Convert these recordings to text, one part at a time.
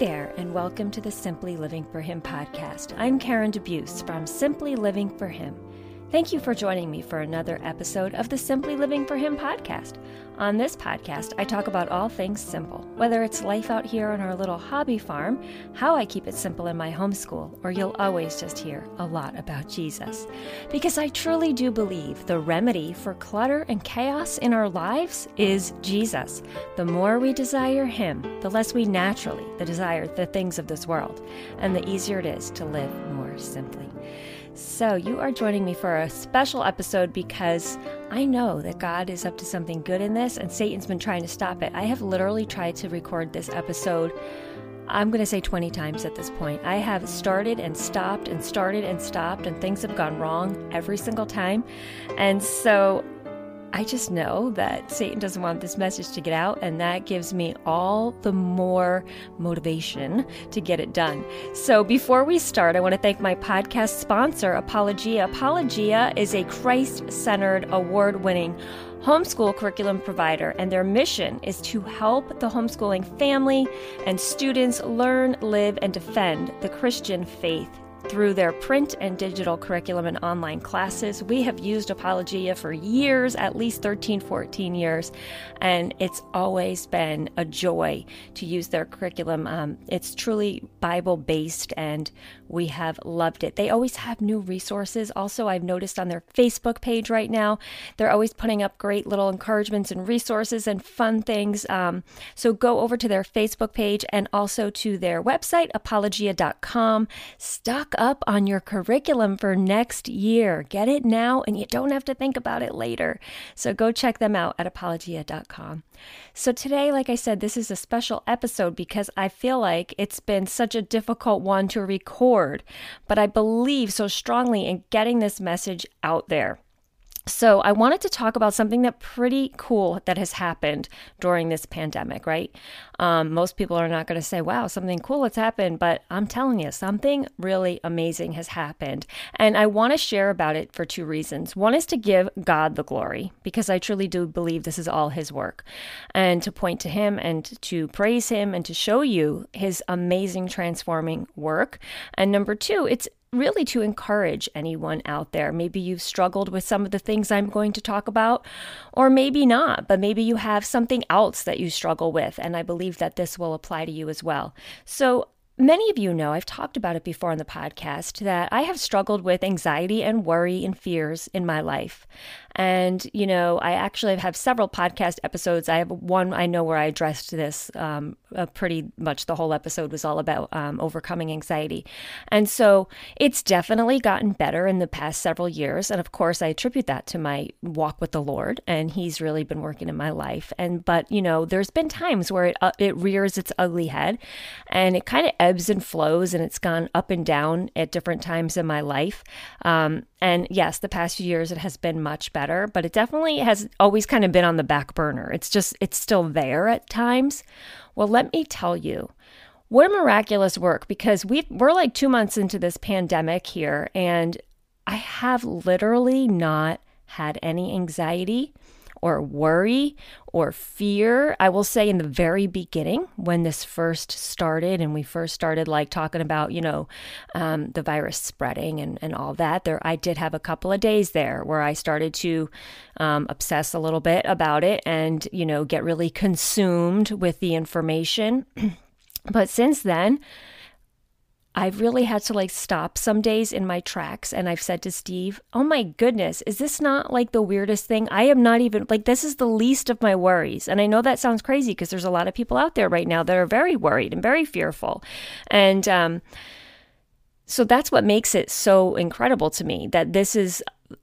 there, and welcome to the Simply Living for Him podcast. I'm Karen DeBeus from Simply Living for Him. Thank you for joining me for another episode of the Simply Living for Him podcast. On this podcast, I talk about all things simple, whether it's life out here on our little hobby farm, how I keep it simple in my homeschool, or you'll always just hear a lot about Jesus. Because I truly do believe the remedy for clutter and chaos in our lives is Jesus. The more we desire Him, the less we naturally desire the things of this world, and the easier it is to live more simply. So, you are joining me for a special episode because I know that God is up to something good in this and Satan's been trying to stop it. I have literally tried to record this episode, I'm going to say 20 times at this point. I have started and stopped and started and stopped, and things have gone wrong every single time. And so I just know that Satan doesn't want this message to get out, and that gives me all the more motivation to get it done. So, before we start, I want to thank my podcast sponsor, Apologia. Apologia is a Christ centered, award winning homeschool curriculum provider, and their mission is to help the homeschooling family and students learn, live, and defend the Christian faith through their print and digital curriculum and online classes. We have used Apologia for years, at least 13, 14 years, and it's always been a joy to use their curriculum. Um, it's truly Bible based, and we have loved it. They always have new resources. Also, I've noticed on their Facebook page right now, they're always putting up great little encouragements and resources and fun things. Um, so go over to their Facebook page and also to their website, apologia.com. Stock stock up on your curriculum for next year. Get it now and you don't have to think about it later. So go check them out at apologia.com. So today, like I said, this is a special episode because I feel like it's been such a difficult one to record, but I believe so strongly in getting this message out there. So, I wanted to talk about something that pretty cool that has happened during this pandemic, right? Um, most people are not going to say, wow, something cool has happened, but I'm telling you, something really amazing has happened. And I want to share about it for two reasons. One is to give God the glory, because I truly do believe this is all His work, and to point to Him and to praise Him and to show you His amazing transforming work. And number two, it's really to encourage anyone out there. Maybe you've struggled with some of the things I'm going to talk about, or maybe not, but maybe you have something else that you struggle with. And I believe that this will apply to you as well. So Many of you know, I've talked about it before on the podcast, that I have struggled with anxiety and worry and fears in my life. And, you know, I actually have several podcast episodes. I have one I know where I addressed this um, uh, pretty much the whole episode was all about um, overcoming anxiety. And so it's definitely gotten better in the past several years. And of course, I attribute that to my walk with the Lord, and He's really been working in my life. And, but, you know, there's been times where it, uh, it rears its ugly head and it kind of ebbs and flows and it's gone up and down at different times in my life. Um, and yes, the past few years it has been much better, but it definitely has always kind of been on the back burner. It's just, it's still there at times. Well, let me tell you, what a miraculous work because we we're like 2 months into this pandemic here and I have literally not had any anxiety or worry or fear. I will say in the very beginning, when this first started and we first started like talking about, you know, um, the virus spreading and, and all that, there I did have a couple of days there where I started to um, obsess a little bit about it and, you know, get really consumed with the information. but since then, I've really had to like stop some days in my tracks. And I've said to Steve, Oh my goodness, is this not like the weirdest thing? I am not even like, this is the least of my worries. And I know that sounds crazy because there's a lot of people out there right now that are very worried and very fearful. And, um, so that's what makes it so incredible to me that this is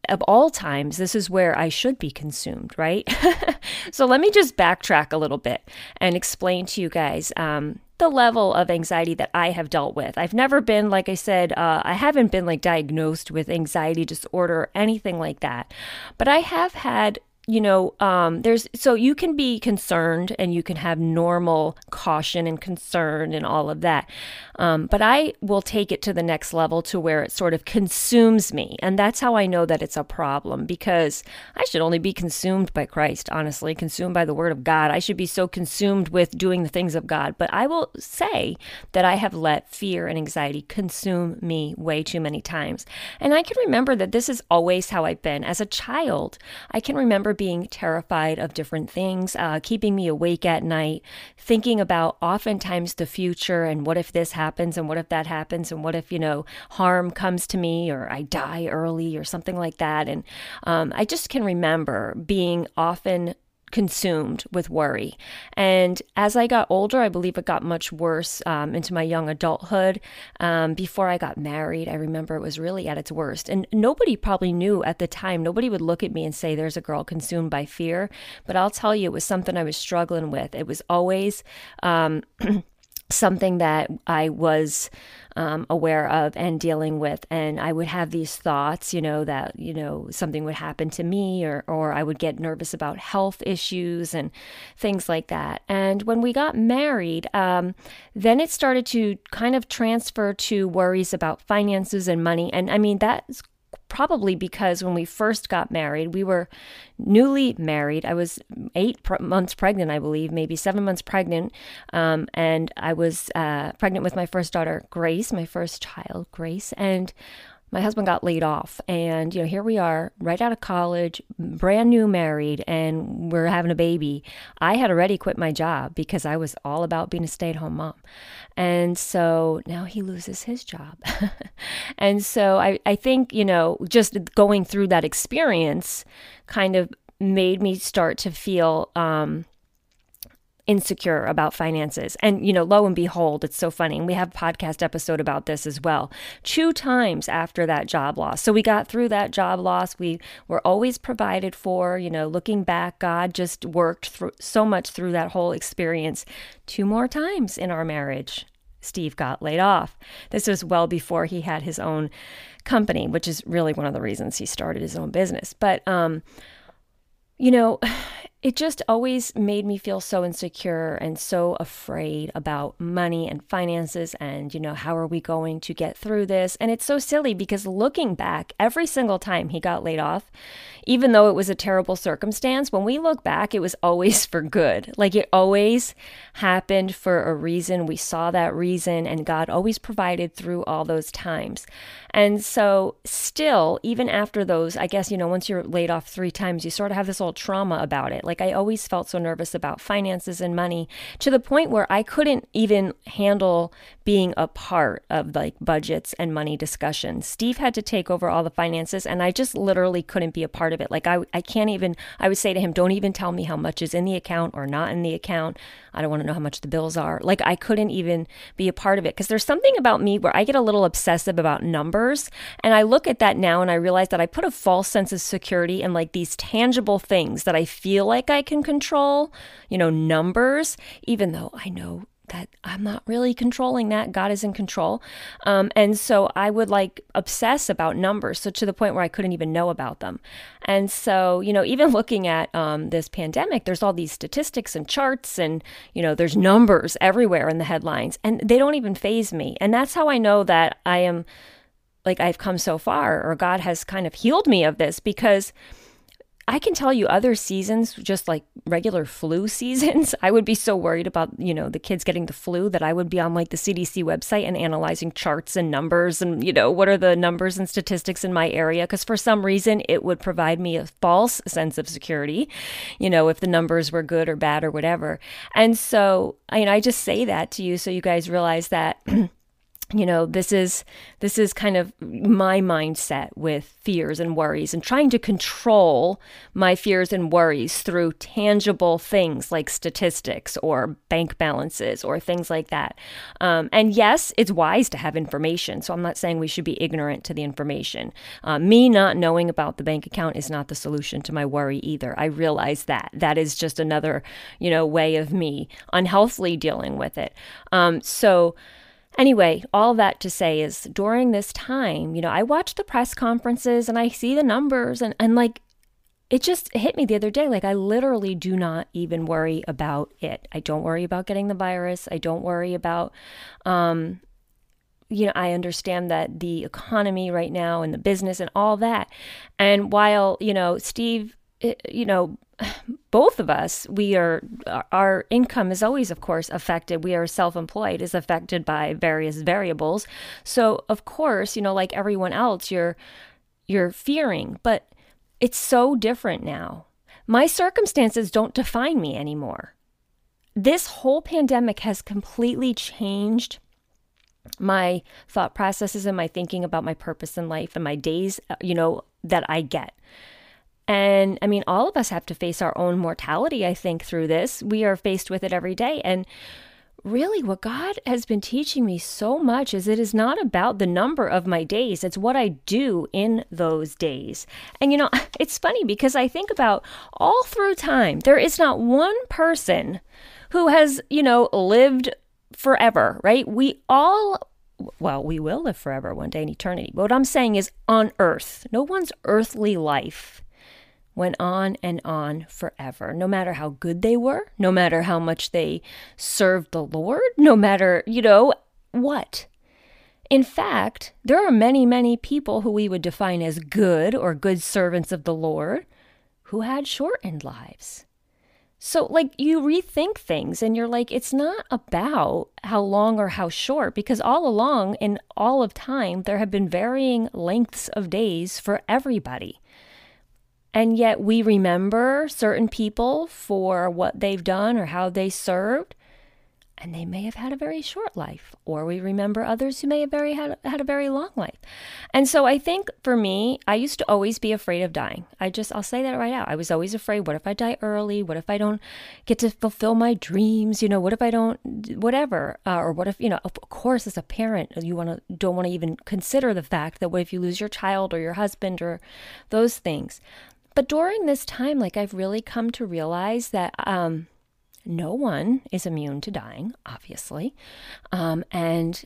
of all times, this is where I should be consumed, right? so let me just backtrack a little bit and explain to you guys um, the level of anxiety that I have dealt with. I've never been, like I said, uh, I haven't been like diagnosed with anxiety disorder or anything like that, but I have had you know, um, there's so you can be concerned and you can have normal caution and concern and all of that. Um, but I will take it to the next level to where it sort of consumes me. And that's how I know that it's a problem because I should only be consumed by Christ, honestly, consumed by the word of God. I should be so consumed with doing the things of God. But I will say that I have let fear and anxiety consume me way too many times. And I can remember that this is always how I've been. As a child, I can remember being terrified of different things, uh, keeping me awake at night, thinking about oftentimes the future and what if this happens and what if that happens and what if, you know, harm comes to me or I die early or something like that. And um, I just can remember being often consumed with worry. And as I got older, I believe it got much worse um, into my young adulthood. Um, before I got married, I remember it was really at its worst. And nobody probably knew at the time, nobody would look at me and say, There's a girl consumed by fear. But I'll tell you, it was something I was struggling with. It was always. Um, something that I was um, aware of and dealing with. And I would have these thoughts, you know, that, you know, something would happen to me or, or I would get nervous about health issues and things like that. And when we got married, um, then it started to kind of transfer to worries about finances and money. And I mean, that's probably because when we first got married, we were newly married. I was eight pr- months pregnant, I believe, maybe seven months pregnant. Um, and I was uh, pregnant with my first daughter, Grace, my first child, Grace. And my husband got laid off and you know here we are right out of college brand new married and we're having a baby. I had already quit my job because i was all about being a stay-at-home mom. And so now he loses his job. And so I, I think you know just going through that experience kind of made me start to feel um, insecure about finances. And, you know, lo and behold, it's so funny. And we have a podcast episode about this as well. Two times after that job loss. So we got through that job loss. We were always provided for, you know, looking back, God just worked through so much through that whole experience. Two more times in our marriage. Steve got laid off. This was well before he had his own company, which is really one of the reasons he started his own business. But, um, you know, it just always made me feel so insecure and so afraid about money and finances and you know how are we going to get through this? And it's so silly because looking back every single time he got laid off even though it was a terrible circumstance when we look back it was always for good. Like it always happened for a reason. We saw that reason and God always provided through all those times. And so still even after those i guess you know once you're laid off 3 times you sort of have this old trauma about it like I always felt so nervous about finances and money to the point where I couldn't even handle being a part of like budgets and money discussions. Steve had to take over all the finances and I just literally couldn't be a part of it. Like I I can't even I would say to him, "Don't even tell me how much is in the account or not in the account. I don't want to know how much the bills are." Like I couldn't even be a part of it because there's something about me where I get a little obsessive about numbers and I look at that now and I realize that I put a false sense of security in like these tangible things that I feel like I can control, you know, numbers, even though I know that I'm not really controlling that. God is in control. Um, and so I would like obsess about numbers, so to the point where I couldn't even know about them. And so, you know, even looking at um, this pandemic, there's all these statistics and charts, and, you know, there's numbers everywhere in the headlines, and they don't even faze me. And that's how I know that I am like I've come so far, or God has kind of healed me of this because I can tell you other seasons, just like regular flu seasons, I would be so worried about, you know, the kids getting the flu that I would be on like the CDC website and analyzing charts and numbers and, you know, what are the numbers and statistics in my area? Because for some reason it would provide me a false sense of security, you know, if the numbers were good or bad or whatever. And so, I mean, I just say that to you so you guys realize that. you know this is this is kind of my mindset with fears and worries and trying to control my fears and worries through tangible things like statistics or bank balances or things like that. Um, and yes it's wise to have information. So i'm not saying we should be ignorant to the information. Uh, me not knowing about the bank account is not the solution to my worry either. I realize that. That is just another you know way of me unhealthily dealing with it. Um, so Anyway, all that to say is during this time, you know, I watch the press conferences and I see the numbers and, and like it just hit me the other day. Like, I literally do not even worry about it. I don't worry about getting the virus. I don't worry about, um, you know, I understand that the economy right now and the business and all that. And while, you know, Steve, you know, both of us, we are, our income is always, of course, affected. We are self employed, is affected by various variables. So, of course, you know, like everyone else, you're, you're fearing, but it's so different now. My circumstances don't define me anymore. This whole pandemic has completely changed my thought processes and my thinking about my purpose in life and my days, uh, you know, that I get. And I mean, all of us have to face our own mortality, I think, through this. We are faced with it every day. And really, what God has been teaching me so much is it is not about the number of my days, it's what I do in those days. And you know, it's funny because I think about all through time, there is not one person who has, you know, lived forever, right? We all, well, we will live forever one day in eternity. But what I'm saying is on earth, no one's earthly life went on and on forever, no matter how good they were, no matter how much they served the Lord, no matter, you know, what. In fact, there are many, many people who we would define as good or good servants of the Lord who had shortened lives. So, like, you rethink things and you're like, it's not about how long or how short, because all along in all of time, there have been varying lengths of days for everybody. And yet we remember certain people for what they've done or how they served. And they may have had a very short life or we remember others who may have very had, had a very long life. And so i think for me i used to always be afraid of dying. I just i'll say that right out. I was always afraid what if i die early? What if i don't get to fulfill my dreams? You know what if i don't whatever uh, or what if you know of course as a parent you want to don't want to even consider the fact that what if you lose your child or your husband or those things but during this time like i've really come to realize that um no one is immune to dying, obviously. Um, and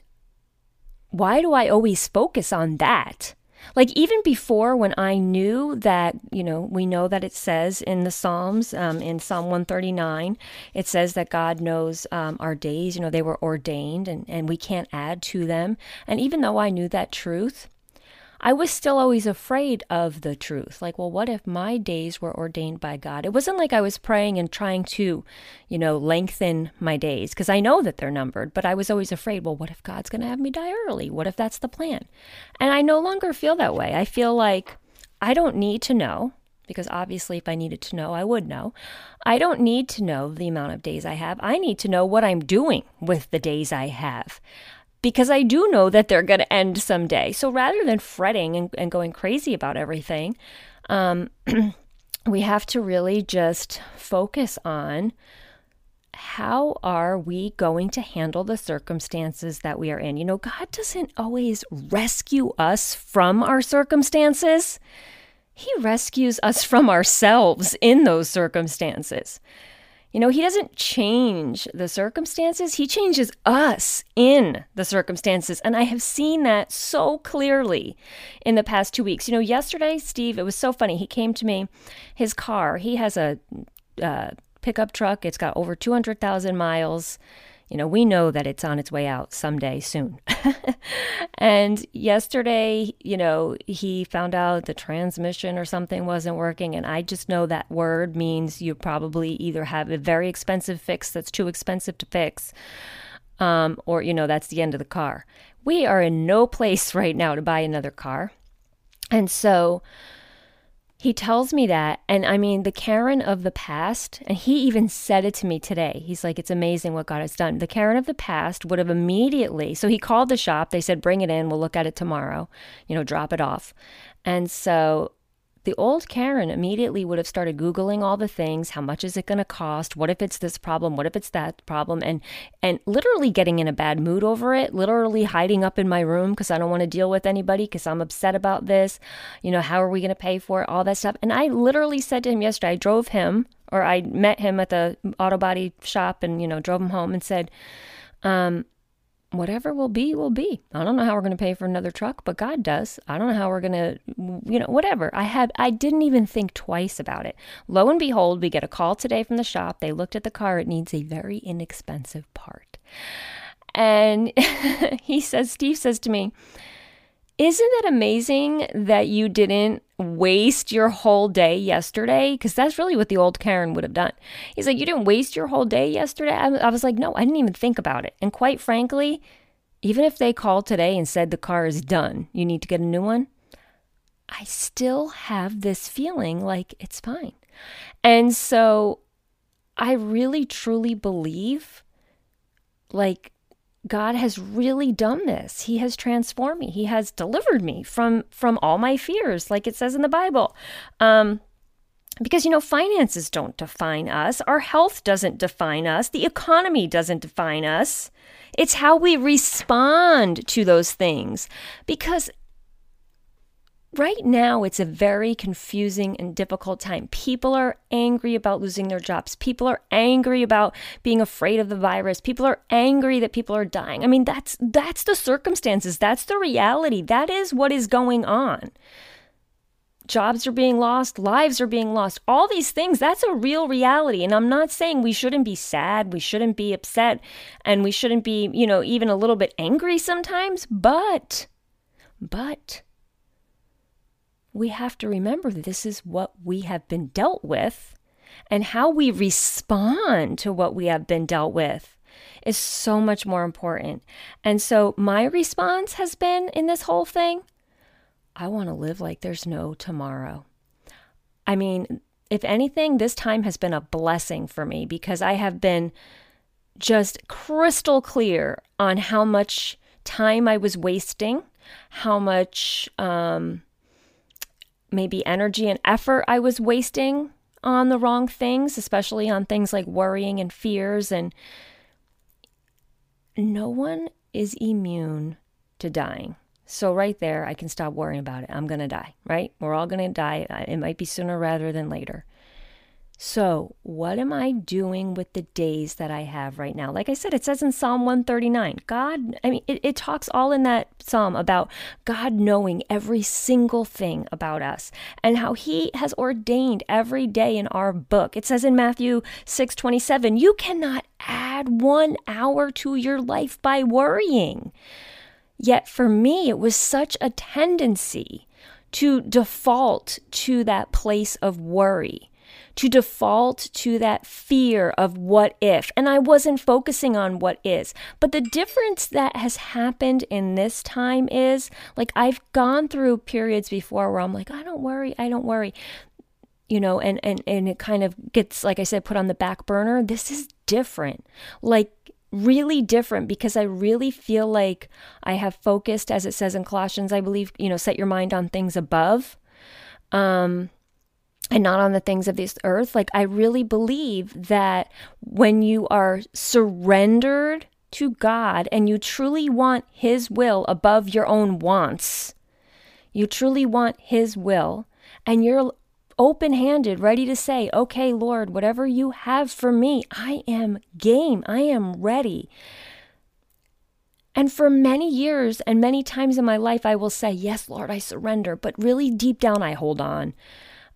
why do I always focus on that? Like, even before when I knew that, you know, we know that it says in the Psalms, um, in Psalm 139, it says that God knows um, our days, you know, they were ordained and, and we can't add to them. And even though I knew that truth, I was still always afraid of the truth. Like, well, what if my days were ordained by God? It wasn't like I was praying and trying to, you know, lengthen my days because I know that they're numbered, but I was always afraid, well, what if God's going to have me die early? What if that's the plan? And I no longer feel that way. I feel like I don't need to know because obviously if I needed to know, I would know. I don't need to know the amount of days I have. I need to know what I'm doing with the days I have because I do know that they're going to end someday. So rather than fretting and, and going crazy about everything, um, we have to really just focus on how are we going to handle the circumstances that we are in? You know, God doesn't always rescue us from our circumstances. He rescues us from ourselves in those circumstances. You know, he doesn't change the circumstances, he changes us in the circumstances. And I have seen that so clearly in the past two weeks. You know, yesterday, Steve, it was so funny. He came to me, his car, he has a uh, pickup truck, it's got over 200,000 miles you know, we know that it's on its way out someday soon. and yesterday, you know, he found out the transmission or something wasn't working. And I just know that word means you probably either have a very expensive fix that's too expensive to fix, um, or, you know, that's the end of the car. We are in no place right now to buy another car. And so, he tells me that, and I mean, the Karen of the past, and he even said it to me today. He's like, it's amazing what God has done. The Karen of the past would have immediately, so he called the shop. They said, bring it in. We'll look at it tomorrow, you know, drop it off. And so the old Karen immediately would have started Googling all the things. How much is it going to cost? What if it's this problem? What if it's that problem? And, and literally getting in a bad mood over it, literally hiding up in my room because I don't want to deal with anybody because I'm upset about this. You know, how are we going to pay for it? All that stuff. And I literally said to him yesterday, I drove him or I met him at the auto body shop and, you know, drove him home and said, um, whatever will be, will be. I don't know how we're going to pay for another truck, but God does. I don't know how we're going to, you know, whatever. I had, I didn't even think twice about it. Lo and behold, we get a call today from the shop. They looked at the car. It needs a very inexpensive part. And he says, Steve says to me, isn't it amazing that you didn't waste your whole day yesterday? Because that's really what the old Karen would have done. He's like, You didn't waste your whole day yesterday? I was like, No, I didn't even think about it. And quite frankly, even if they called today and said the car is done, you need to get a new one, I still have this feeling like it's fine. And so I really truly believe like God has really done this. He has transformed me. He has delivered me from from all my fears, like it says in the Bible. Um, because you know finances don't define us our health doesn't define us the economy doesn't define us it's how we respond to those things because right now it's a very confusing and difficult time. People are angry about losing their jobs. People are angry about being afraid of the virus. People are angry that people are dying. I mean, that's that's the circumstances. That's the reality. That is what is going on. Jobs are being lost, lives are being lost. All these things, that's a real reality. And I'm not saying we shouldn't be sad, we shouldn't be upset, and we shouldn't be, you know, even a little bit angry sometimes, but but we have to remember that this is what we have been dealt with, and how we respond to what we have been dealt with is so much more important. And so, my response has been in this whole thing I want to live like there's no tomorrow. I mean, if anything, this time has been a blessing for me because I have been just crystal clear on how much time I was wasting, how much um, maybe energy and effort I was wasting on the wrong things, especially on things like worrying and fears. And no one is immune to dying. So, right there, I can stop worrying about it. I'm going to die, right? We're all going to die. It might be sooner rather than later. So, what am I doing with the days that I have right now? Like I said, it says in Psalm 139, God, I mean, it, it, talks all in that psalm about God knowing every single thing about us and how He has ordained every day in our book. It says in Matthew 6 27, you cannot add one hour to your life by worrying. Yet for me, it was such a tendency to default to that place of worry to default to that fear of what if. And I wasn't focusing on what is. But the difference that has happened in this time is like I've gone through periods before where I'm like, I don't worry, I don't worry. You know, and, and, and it kind of gets, like I said, put on the back burner. This is different. Like, really different because I really feel like I have focused, as it says in Colossians, I believe, you know, set your mind on things above. Um, and not on the things of this earth. Like, I really believe that when you are surrendered to God and you truly want His will above your own wants, you truly want His will, and you're open handed, ready to say, Okay, Lord, whatever you have for me, I am game, I am ready. And for many years and many times in my life, I will say, Yes, Lord, I surrender. But really deep down, I hold on.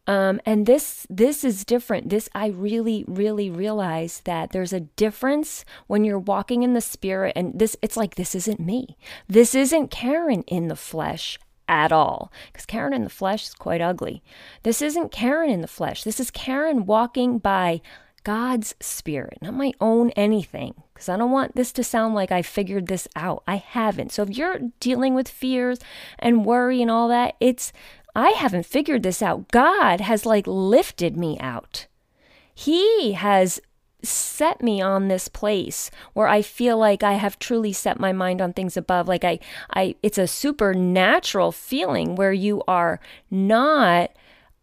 Um, and this this is different. This I really really realize that there's a difference when you're walking in the spirit, and this it's like this isn't me. This isn't Karen in the flesh at all, because Karen in the flesh is quite ugly. This isn't Karen in the flesh. This is Karen walking by God's spirit, not my own anything. Because I don't want this to sound like I figured this out. I haven't. So if you're dealing with fears and worry and all that, it's I haven't figured this out. God has like lifted me out. He has set me on this place where I feel like I have truly set my mind on things above. Like I, I, it's a supernatural feeling where you are not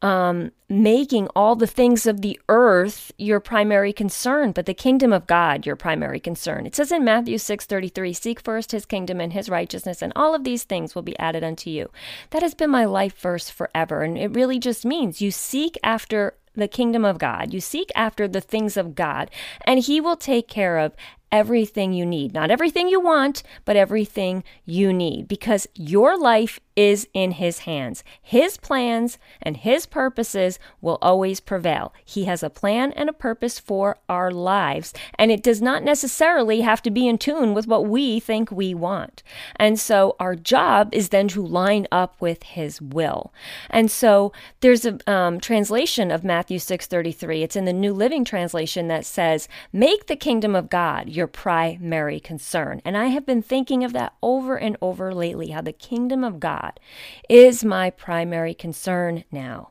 um, making all the things of the earth your primary concern, but the kingdom of God your primary concern. It says in Matthew 6:33, "Seek first his kingdom and his righteousness, and all of these things will be added unto you." That has been my life verse forever, and it really just means you seek after the kingdom of God. You seek after the things of God, and he will take care of everything you need. Not everything you want, but everything you need because your life is in His hands. His plans and His purposes will always prevail. He has a plan and a purpose for our lives, and it does not necessarily have to be in tune with what we think we want. And so our job is then to line up with His will. And so there's a um, translation of Matthew 6:33. It's in the New Living Translation that says, "Make the kingdom of God your primary concern." And I have been thinking of that over and over lately. How the kingdom of God God is my primary concern now.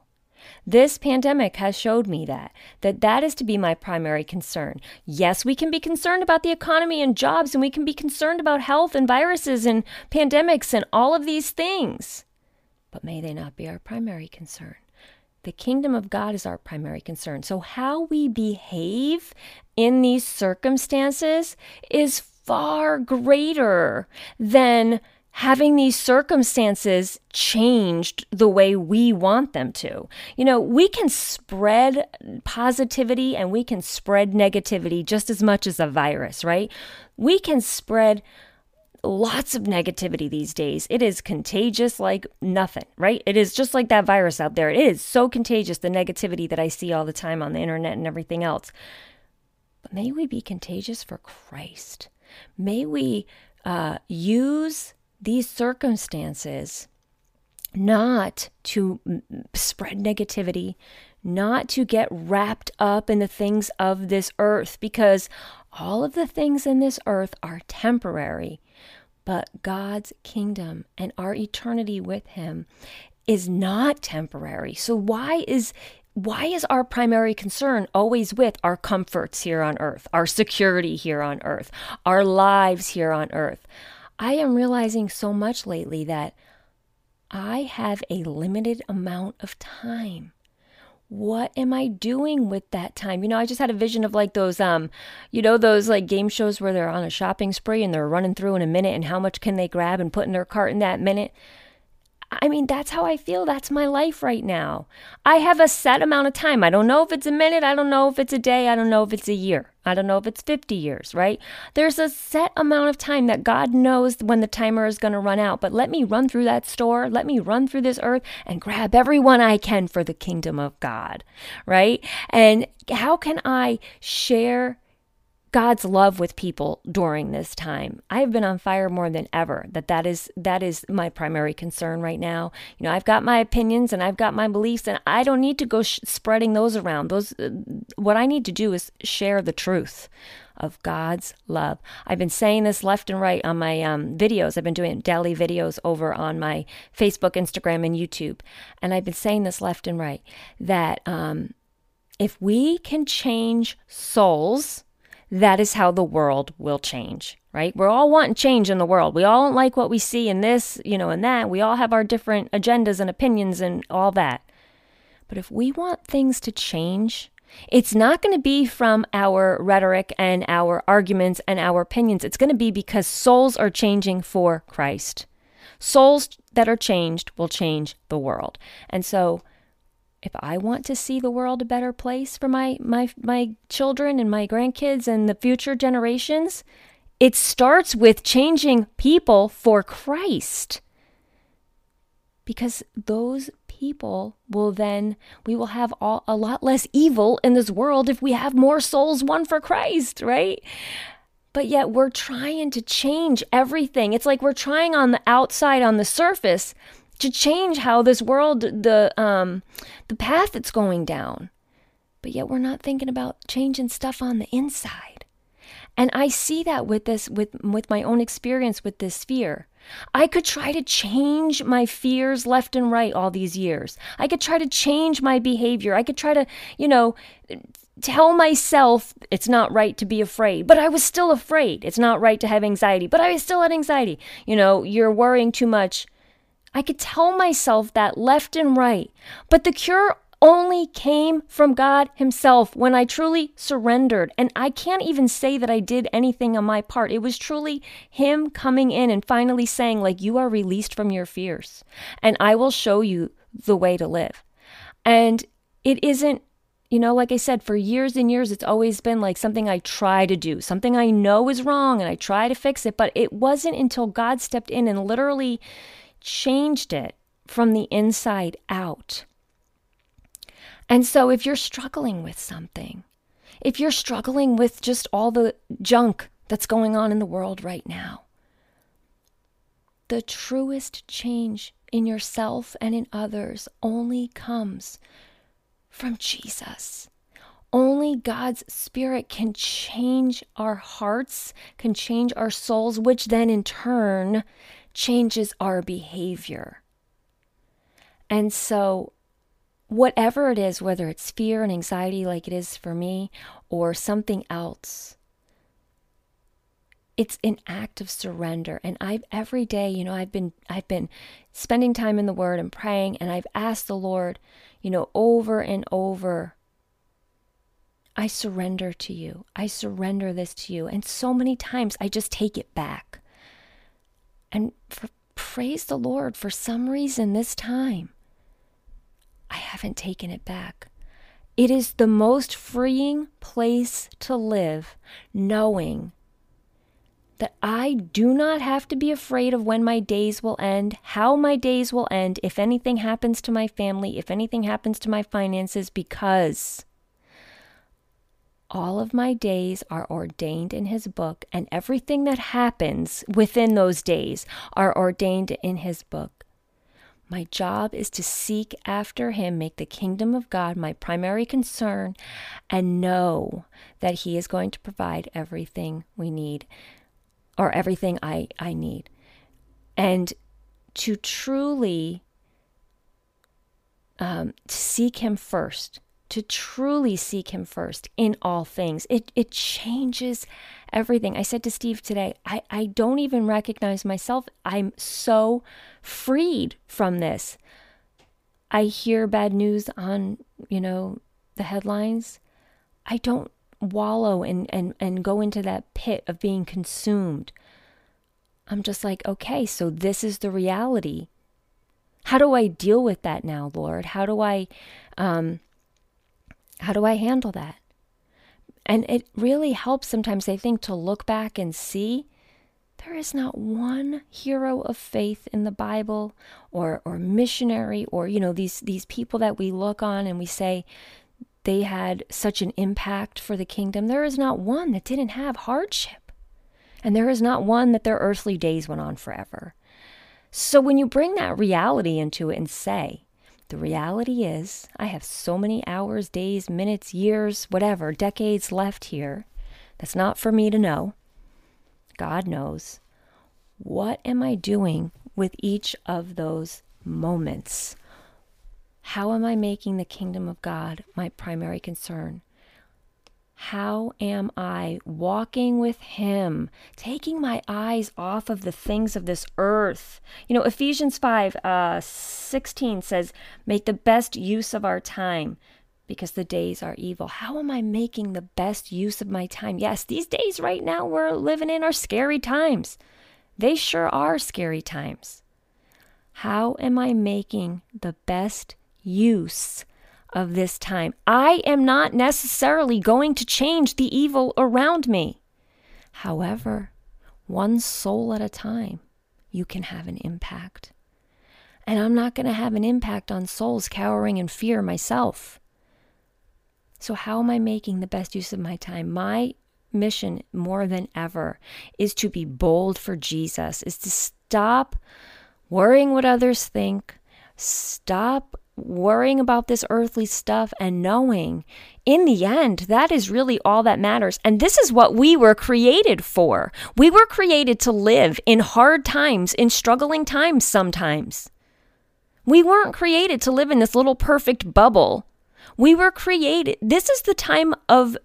This pandemic has showed me that that that is to be my primary concern. Yes, we can be concerned about the economy and jobs and we can be concerned about health and viruses and pandemics and all of these things. But may they not be our primary concern. The kingdom of God is our primary concern. So how we behave in these circumstances is far greater than having these circumstances changed the way we want them to. You know, we can spread positivity and we can spread negativity just as much as a virus, right? We can spread lots of negativity these days. It is contagious like nothing, right? It is just like that virus out there. It is so contagious, the negativity that I see all the time on the internet and everything else. May we be contagious for Christ. May we uh, use these circumstances not to spread negativity, not to get wrapped up in the things of this earth, because all of the things in this earth are temporary, but God's kingdom and our eternity with Him is not temporary. So, why is why is our primary concern always with our comforts here on earth, our security here on earth, our lives here on earth? I am realizing so much lately that I have a limited amount of time. What am I doing with that time? You know, I just had a vision of like those um, you know, those like game shows where they're on a shopping spree and they're running through in a minute and how much can they grab and put in their cart in that minute? I mean, that's how I feel. That's my life right now. I have a set amount of time. I don't know if it's a minute. I don't know if it's a day. I don't know if it's a year. I don't know if it's 50 years, right? There's a set amount of time that God knows when the timer is going to run out. But let me run through that store. Let me run through this earth and grab everyone I can for the kingdom of God, right? And how can I share God's love with people during this time. I have been on fire more than ever. That that is that is my primary concern right now. You know, I've got my opinions and I've got my beliefs and I don't need to go sh- spreading those around. Those uh, what I need to do is share the truth of God's love. I've been saying this left and right on my um, videos. I've been doing daily videos over on my Facebook, Instagram, and YouTube, and I've been saying this left and right that um, if we can change souls that is how the world will change, right? We're all wanting change in the world. We all don't like what we see in this, you know, and that. We all have our different agendas and opinions and all that. But if we want things to change, it's not going to be from our rhetoric and our arguments and our opinions. It's going to be because souls are changing for Christ. Souls that are changed will change the world. And so if I want to see the world a better place for my my my children and my grandkids and the future generations, it starts with changing people for Christ. Because those people will then we will have all, a lot less evil in this world if we have more souls won for Christ, right? But yet we're trying to change everything. It's like we're trying on the outside on the surface to change how this world the um the path it's going down but yet we're not thinking about changing stuff on the inside and i see that with this with with my own experience with this fear I could try to change my fears left and right all these years. I could try to change my behavior. I could try to, you know, tell myself it's not right to be afraid, but I was still afraid. It's not right to have anxiety, but I was still had anxiety. You know, you're worrying too much. I could tell myself that left and right. But the cure only came from God Himself when I truly surrendered. And I can't even say that I did anything on my part. It was truly Him coming in and finally saying, like, you are released from your fears, and I will show you the way to live. And it isn't you know, like I said, for years and years, it's always been like something I try to do, something I know is wrong, and I try to fix it. But it wasn't until God stepped in and literally changed it from the inside out. And so, if you're struggling with something, if you're struggling with just all the junk that's going on in the world right now, the truest change in yourself and in others only comes from Jesus. Only God's Spirit can change our hearts, can change our souls, which then in turn changes our behavior. And so, whatever it is, whether it's fear and anxiety like it is for me, or something else, it's an act of surrender. And I've every day you know i've been i've been spending time in the word and praying and i've asked the lord you know over and over i surrender to you. I surrender this to you. And so many times i just take it back and for, praise the lord for some reason this time i haven't taken it back. It is the most freeing place to live knowing that I do not have to be afraid of when my days will end, how my days will end, if anything happens to my family, if anything happens to my finances, because all of my days are ordained in His book, and everything that happens within those days are ordained in His book. My job is to seek after Him, make the kingdom of God my primary concern, and know that He is going to provide everything we need or everything I, I need. And to truly um, seek Him first, to truly seek Him first in all things, it, it changes everything. I said to Steve today, I, I don't even recognize myself. I'm so freed from this. I hear bad news on, you know, the headlines. I don't wallow and, and, and go into that pit of being consumed. I'm just like, okay, so this is the reality. How do I deal with that now, Lord? How do I um how do I handle that? And it really helps sometimes I think to look back and see there is not one hero of faith in the Bible or or missionary or you know these these people that we look on and we say they had such an impact for the kingdom. There is not one that didn't have hardship. And there is not one that their earthly days went on forever. So when you bring that reality into it and say, the reality is, I have so many hours, days, minutes, years, whatever, decades left here. That's not for me to know. God knows. What am I doing with each of those moments? How am I making the kingdom of God my primary concern? How am I walking with Him, taking my eyes off of the things of this earth? You know, Ephesians 5 uh, 16 says, Make the best use of our time because the days are evil. How am I making the best use of my time? Yes, these days right now we're living in are scary times. They sure are scary times. How am I making the best use of this time. I am not necessarily going to change the evil around me. However, one soul at a time, you can have an impact. And I'm not going to have an impact on souls cowering in fear myself. So, how am I making the best use of my time? My mission, more than ever, is to be bold for Jesus, is to stop worrying what others think, stop worrying about this earthly stuff and knowing in the end that is really all that matters. And this is what we were created for. We were created to live in hard times, in struggling times sometimes. We weren't created to live in this little perfect bubble. We were created, this is the time of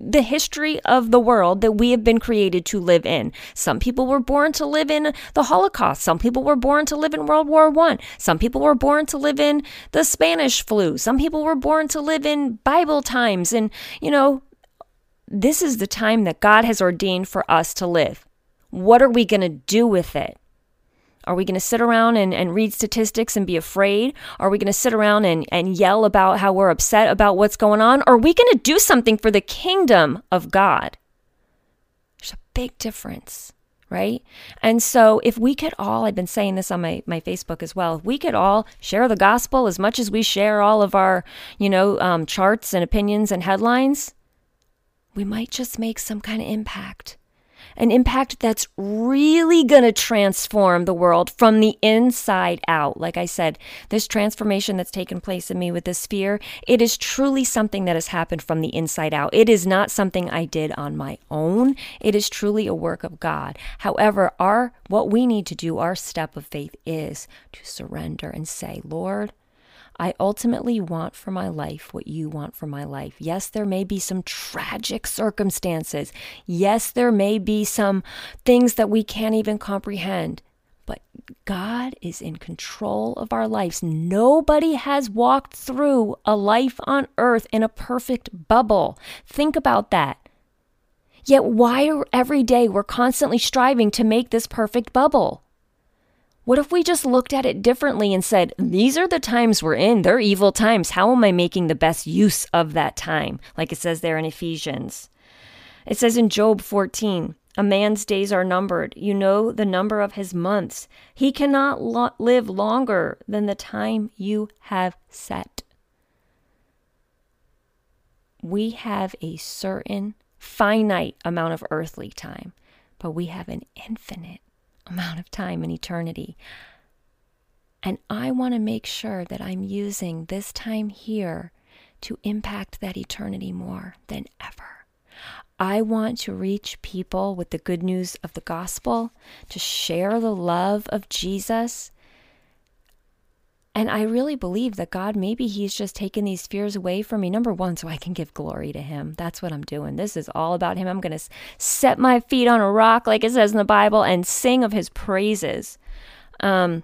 the history of the world that we have been created to live in. Some people were born to live in the Holocaust. Some people were born to live in World War One. Some people were born to live in the Spanish flu. Some people were born to live in Bible times. And, you know, this is the time that God has ordained for us to live. What are we going to do with it? Are we going to sit around and, and read statistics and be afraid? Are we going to sit around and, and yell about how we're upset about what's going on? Are we going to do something for the kingdom of God? There's a big difference right? And so if we could all, I've been saying this on my, my Facebook as well, if we could all share the gospel as much as we share all of our, you know, um, charts and opinions and headlines, we might just make some kind of impact an impact that's really going to transform the world from the inside out. Like I said, this transformation that's taken place in me with this fear, it is truly something that has happened from the inside out. It is not something I did on my own. It is truly a work of God. However, our what we need to do, our step of faith is to surrender and say, Lord, I ultimately want for my life what you want for my life. Yes, there may be some tragic circumstances. Yes, there may be some things that we can't even comprehend. But God is in control of our lives. Nobody has walked through a life on earth in a perfect bubble. Think about that. Yet, why every day we're constantly striving to make this perfect bubble? What if we just looked at it differently and said, These are the times we're in. They're evil times. How am I making the best use of that time? Like it says there in Ephesians. It says in Job 14, A man's days are numbered. You know the number of his months. He cannot lo- live longer than the time you have set. We have a certain finite amount of earthly time, but we have an infinite amount of time in eternity. And I want to make sure that I'm using this time here to impact that eternity more than ever. I want to reach people with the good news of the gospel, to share the love of Jesus, and I really believe that God, maybe He's just taken these fears away from me. Number one, so I can give glory to Him. That's what I'm doing. This is all about Him. I'm going to set my feet on a rock, like it says in the Bible, and sing of His praises. Um,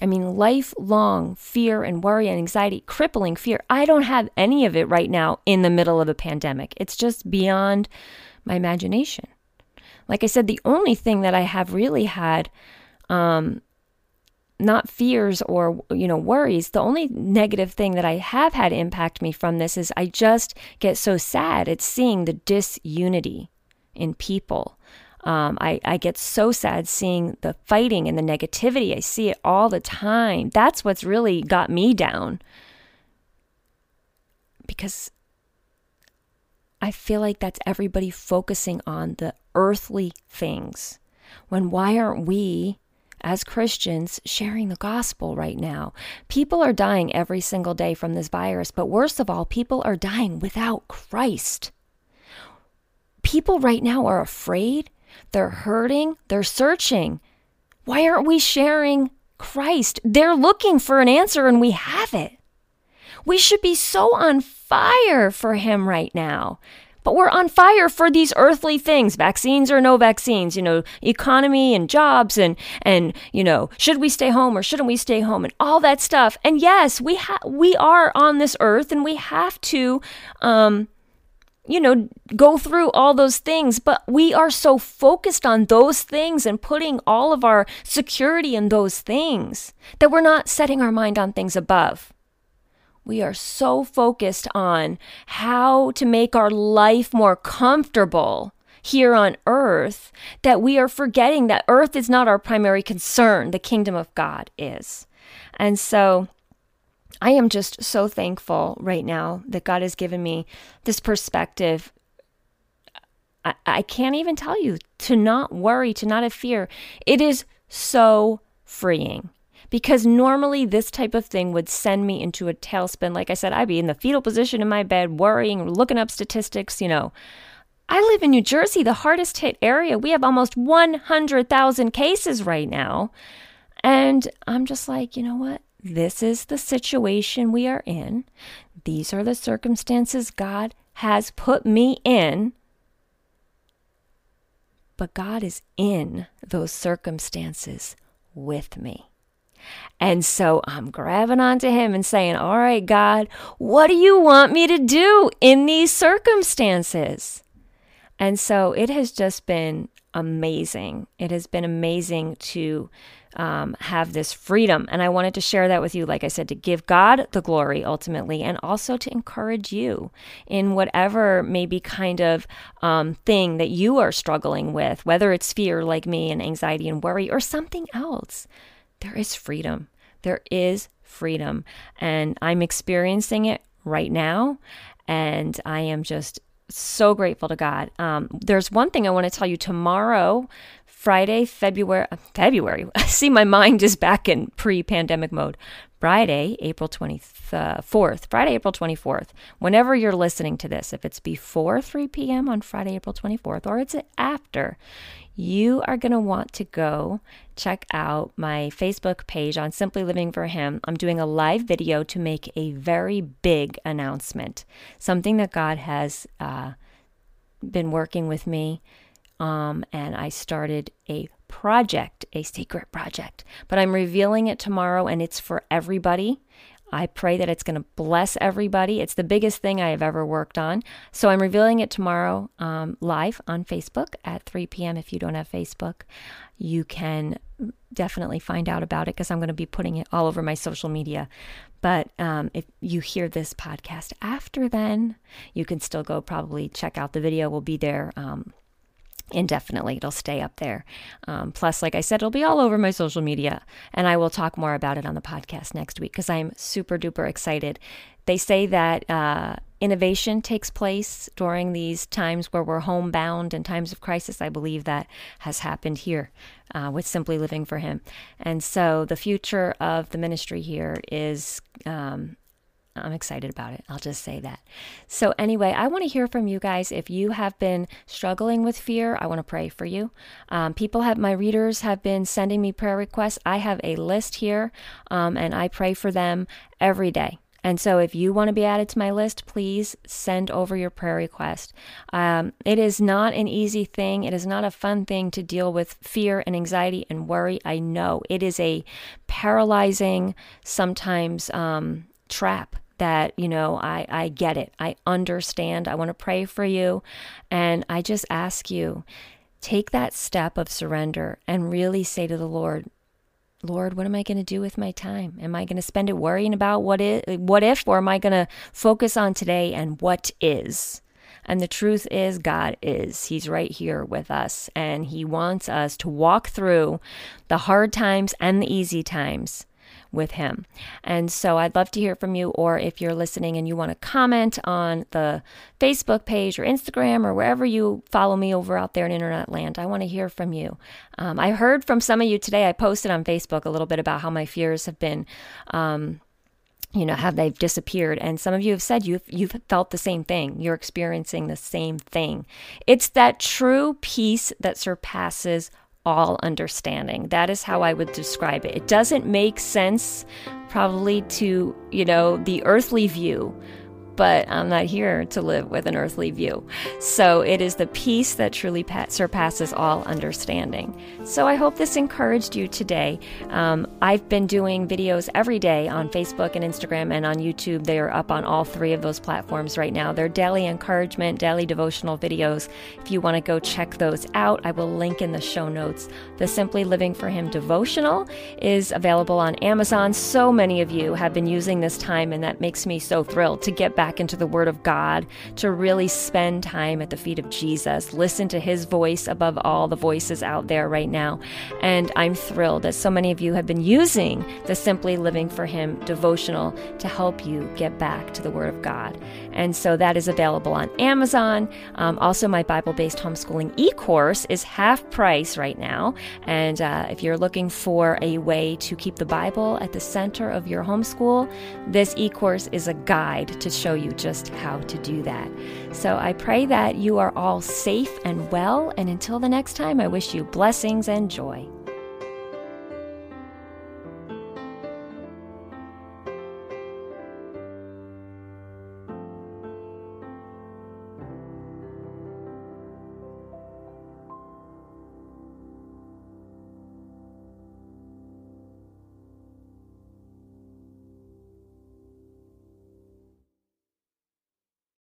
I mean, lifelong fear and worry and anxiety, crippling fear. I don't have any of it right now in the middle of a pandemic. It's just beyond my imagination. Like I said, the only thing that I have really had um, not fears or you know worries. The only negative thing that i have had impact me from this is i just get so sad at seeing the disunity in people. Um, I, I get so sad seeing the fighting and the negativity. I see it all the time. That's what's really got me down. Because i feel like that's everybody focusing on the earthly things. When why aren't we as Christians sharing the gospel right now. People are dying every single day from this virus, but worst of all, people are dying without Christ. People right now are afraid, they're hurting, they're searching. Why aren't we sharing Christ? They're looking for an answer and we have it. We should be so on fire for Him right now. But we're on fire for these earthly things, vaccines or no vaccines, you know, economy and jobs and and you know, should we stay home or shouldn't we stay home and all that stuff. And yes, we ha- we are on this earth and we have to um you know, go through all those things, but we are so focused on those things and putting all of our security in those things that we're not setting our mind on things above. We are so focused on how to make our life more comfortable here on earth that we are forgetting that earth is not our primary concern. The kingdom of God is. And so I am just so thankful right now that God has given me this perspective. I, I can't even tell you to not worry, to not have fear. It is so freeing because normally this type of thing would send me into a tailspin. Like I said, I'd be in the fetal position in my bed, worrying, looking up statistics, you know. I live in New Jersey, the hardest hit area. We have almost 100,000 cases right now. And I'm just like, you know what? This is the situation we are in. These are the circumstances God has put me in. But God is in those circumstances with me. And so I'm grabbing onto him and saying, All right, God, what do you want me to do in these circumstances? And so it has just been amazing. It has been amazing to um, have this freedom. And I wanted to share that with you, like I said, to give God the glory ultimately, and also to encourage you in whatever maybe kind of um, thing that you are struggling with, whether it's fear like me and anxiety and worry or something else. There is freedom. There is freedom. And I'm experiencing it right now. And I am just so grateful to God. Um, there's one thing I want to tell you tomorrow. Friday, February, February. See, my mind is back in pre-pandemic mode. Friday, April 24th, Friday, April 24th. Whenever you're listening to this, if it's before 3 p.m. on Friday, April 24th, or it's after, you are going to want to go check out my Facebook page on Simply Living for Him. I'm doing a live video to make a very big announcement, something that God has uh, been working with me um, and I started a project, a secret project. But I'm revealing it tomorrow, and it's for everybody. I pray that it's going to bless everybody. It's the biggest thing I have ever worked on. So I'm revealing it tomorrow um, live on Facebook at 3 p.m. If you don't have Facebook, you can definitely find out about it because I'm going to be putting it all over my social media. But um, if you hear this podcast after then, you can still go probably check out the video. We'll be there. Um, indefinitely. It'll stay up there. Um, plus, like I said, it'll be all over my social media, and I will talk more about it on the podcast next week because I'm super duper excited. They say that uh, innovation takes place during these times where we're homebound and times of crisis. I believe that has happened here uh, with Simply Living for Him. And so the future of the ministry here is um, I'm excited about it. I'll just say that. So, anyway, I want to hear from you guys. If you have been struggling with fear, I want to pray for you. Um, people have, my readers have been sending me prayer requests. I have a list here, um, and I pray for them every day. And so, if you want to be added to my list, please send over your prayer request. Um, it is not an easy thing. It is not a fun thing to deal with fear and anxiety and worry. I know it is a paralyzing, sometimes um, trap that, you know, I, I get it. I understand. I want to pray for you. And I just ask you, take that step of surrender and really say to the Lord, Lord, what am I going to do with my time? Am I going to spend it worrying about what is, what if, or am I going to focus on today and what is? And the truth is, God is. He's right here with us, and He wants us to walk through the hard times and the easy times with him. And so I'd love to hear from you, or if you're listening and you want to comment on the Facebook page or Instagram or wherever you follow me over out there in internet land, I want to hear from you. Um, I heard from some of you today. I posted on Facebook a little bit about how my fears have been. Um, you know have they've disappeared and some of you have said you've you've felt the same thing you're experiencing the same thing it's that true peace that surpasses all understanding. That is how I would describe it. It doesn't make sense, probably, to, you know, the earthly view but I'm not here to live with an earthly view. So it is the peace that truly surpasses all understanding. So I hope this encouraged you today. Um, I've been doing videos every day on Facebook and Instagram and on YouTube. They are up on all three of those platforms right now. They're daily encouragement, daily devotional videos. If you want to go check those out, I will link in the show notes. The Simply Living for Him devotional is available on Amazon. So many of you have been using this time, and that makes me so thrilled to get back back into the Word of God, to really spend time at the feet of Jesus, listen to His voice above all the voices out there right now. And I'm thrilled that so many of you have been using the Simply Living for Him devotional to help you get back to the Word of God. And so that is available on Amazon. Um, also, my Bible based homeschooling e course is half price right now. And uh, if you're looking for a way to keep the Bible at the center of your homeschool, this e course is a guide to show show you just how to do that. So I pray that you are all safe and well. And until the next time, I wish you blessings and joy.